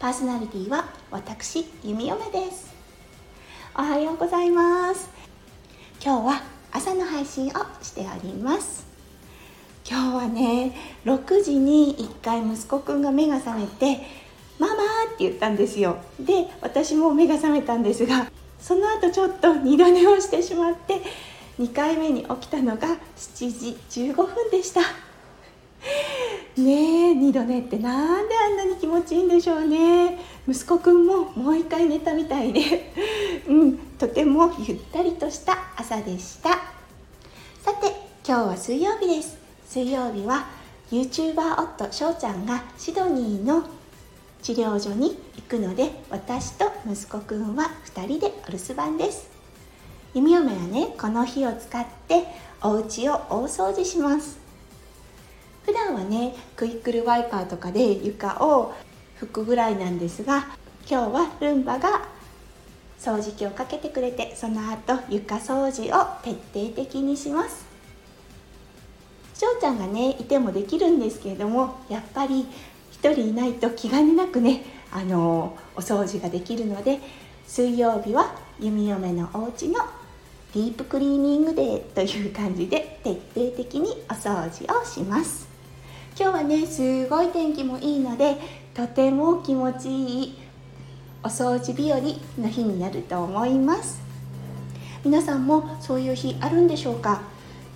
パーソナリティは私弓嫁です。おはようございます。今日は朝の配信をしております。今日はね6時に1回息子くんが目が覚めてママって言ったんですよ。で私も目が覚めたんですがその後ちょっと二度寝をしてしまって2回目に起きたのが7時15分でした。ねえ二度寝ってなんであんなに気持ちいいんでしょうね。息子くんももう一回寝たみたいで。うんとてもゆったりとした朝でした。さて今日は水曜日です。水曜日は YouTuber 夫翔ちゃんがシドニーの治療所に行くので私と息子くんは2人でお留守番です。弓嫁はねこの日を使ってお家を大掃除します。普段はねクイックルワイパーとかで床を拭くぐらいなんですが今日はルンバが掃除機をかけてくれてその後床掃除を徹底的にします。翔ちゃんがねいてもできるんですけれどもやっぱり1人いないと気兼ねなくねあのお掃除ができるので水曜日は弓嫁のお家のディープクリーニングデーという感じで徹底的にお掃除をします。今日はねすごい天気もいいのでとても気持ちいいお掃除日和の日になると思います。皆さんもそういう日あるんでしょうか？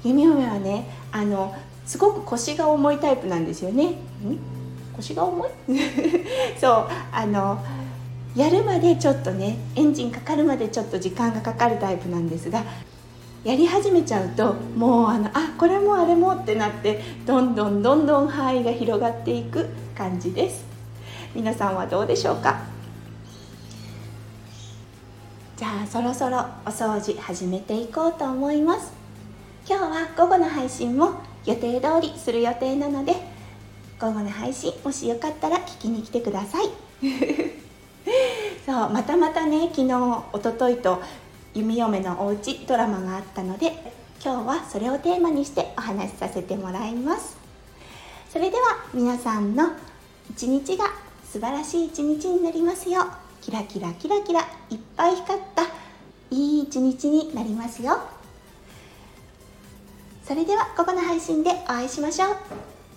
弓嫁はねあのすごく腰が重いタイプなんですよね。腰が重い？そうあのやるまでちょっとねエンジンかかるまでちょっと時間がかかるタイプなんですがやり始めちゃうともうあのあこれもあれもってなってどんどんどんどん範囲が広がっていく感じです。皆さんはどうでしょうか？じゃあそろそろお掃除始めていこうと思います。今日は午後の配信も予定通りする予定なので午後の配信もしよかったら聞きに来てください。そうまたまたね昨日おとといと弓嫁のおうちドラマがあったので今日はそれをテーマにしてお話しさせてもらいます。それでは皆さんの一日が素晴らしい一日になりますよキラキラキラキラいっぱい光ったいい一日になりますよそれでは午後の配信でお会いしましょう。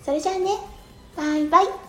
それじゃあね。バイバイ。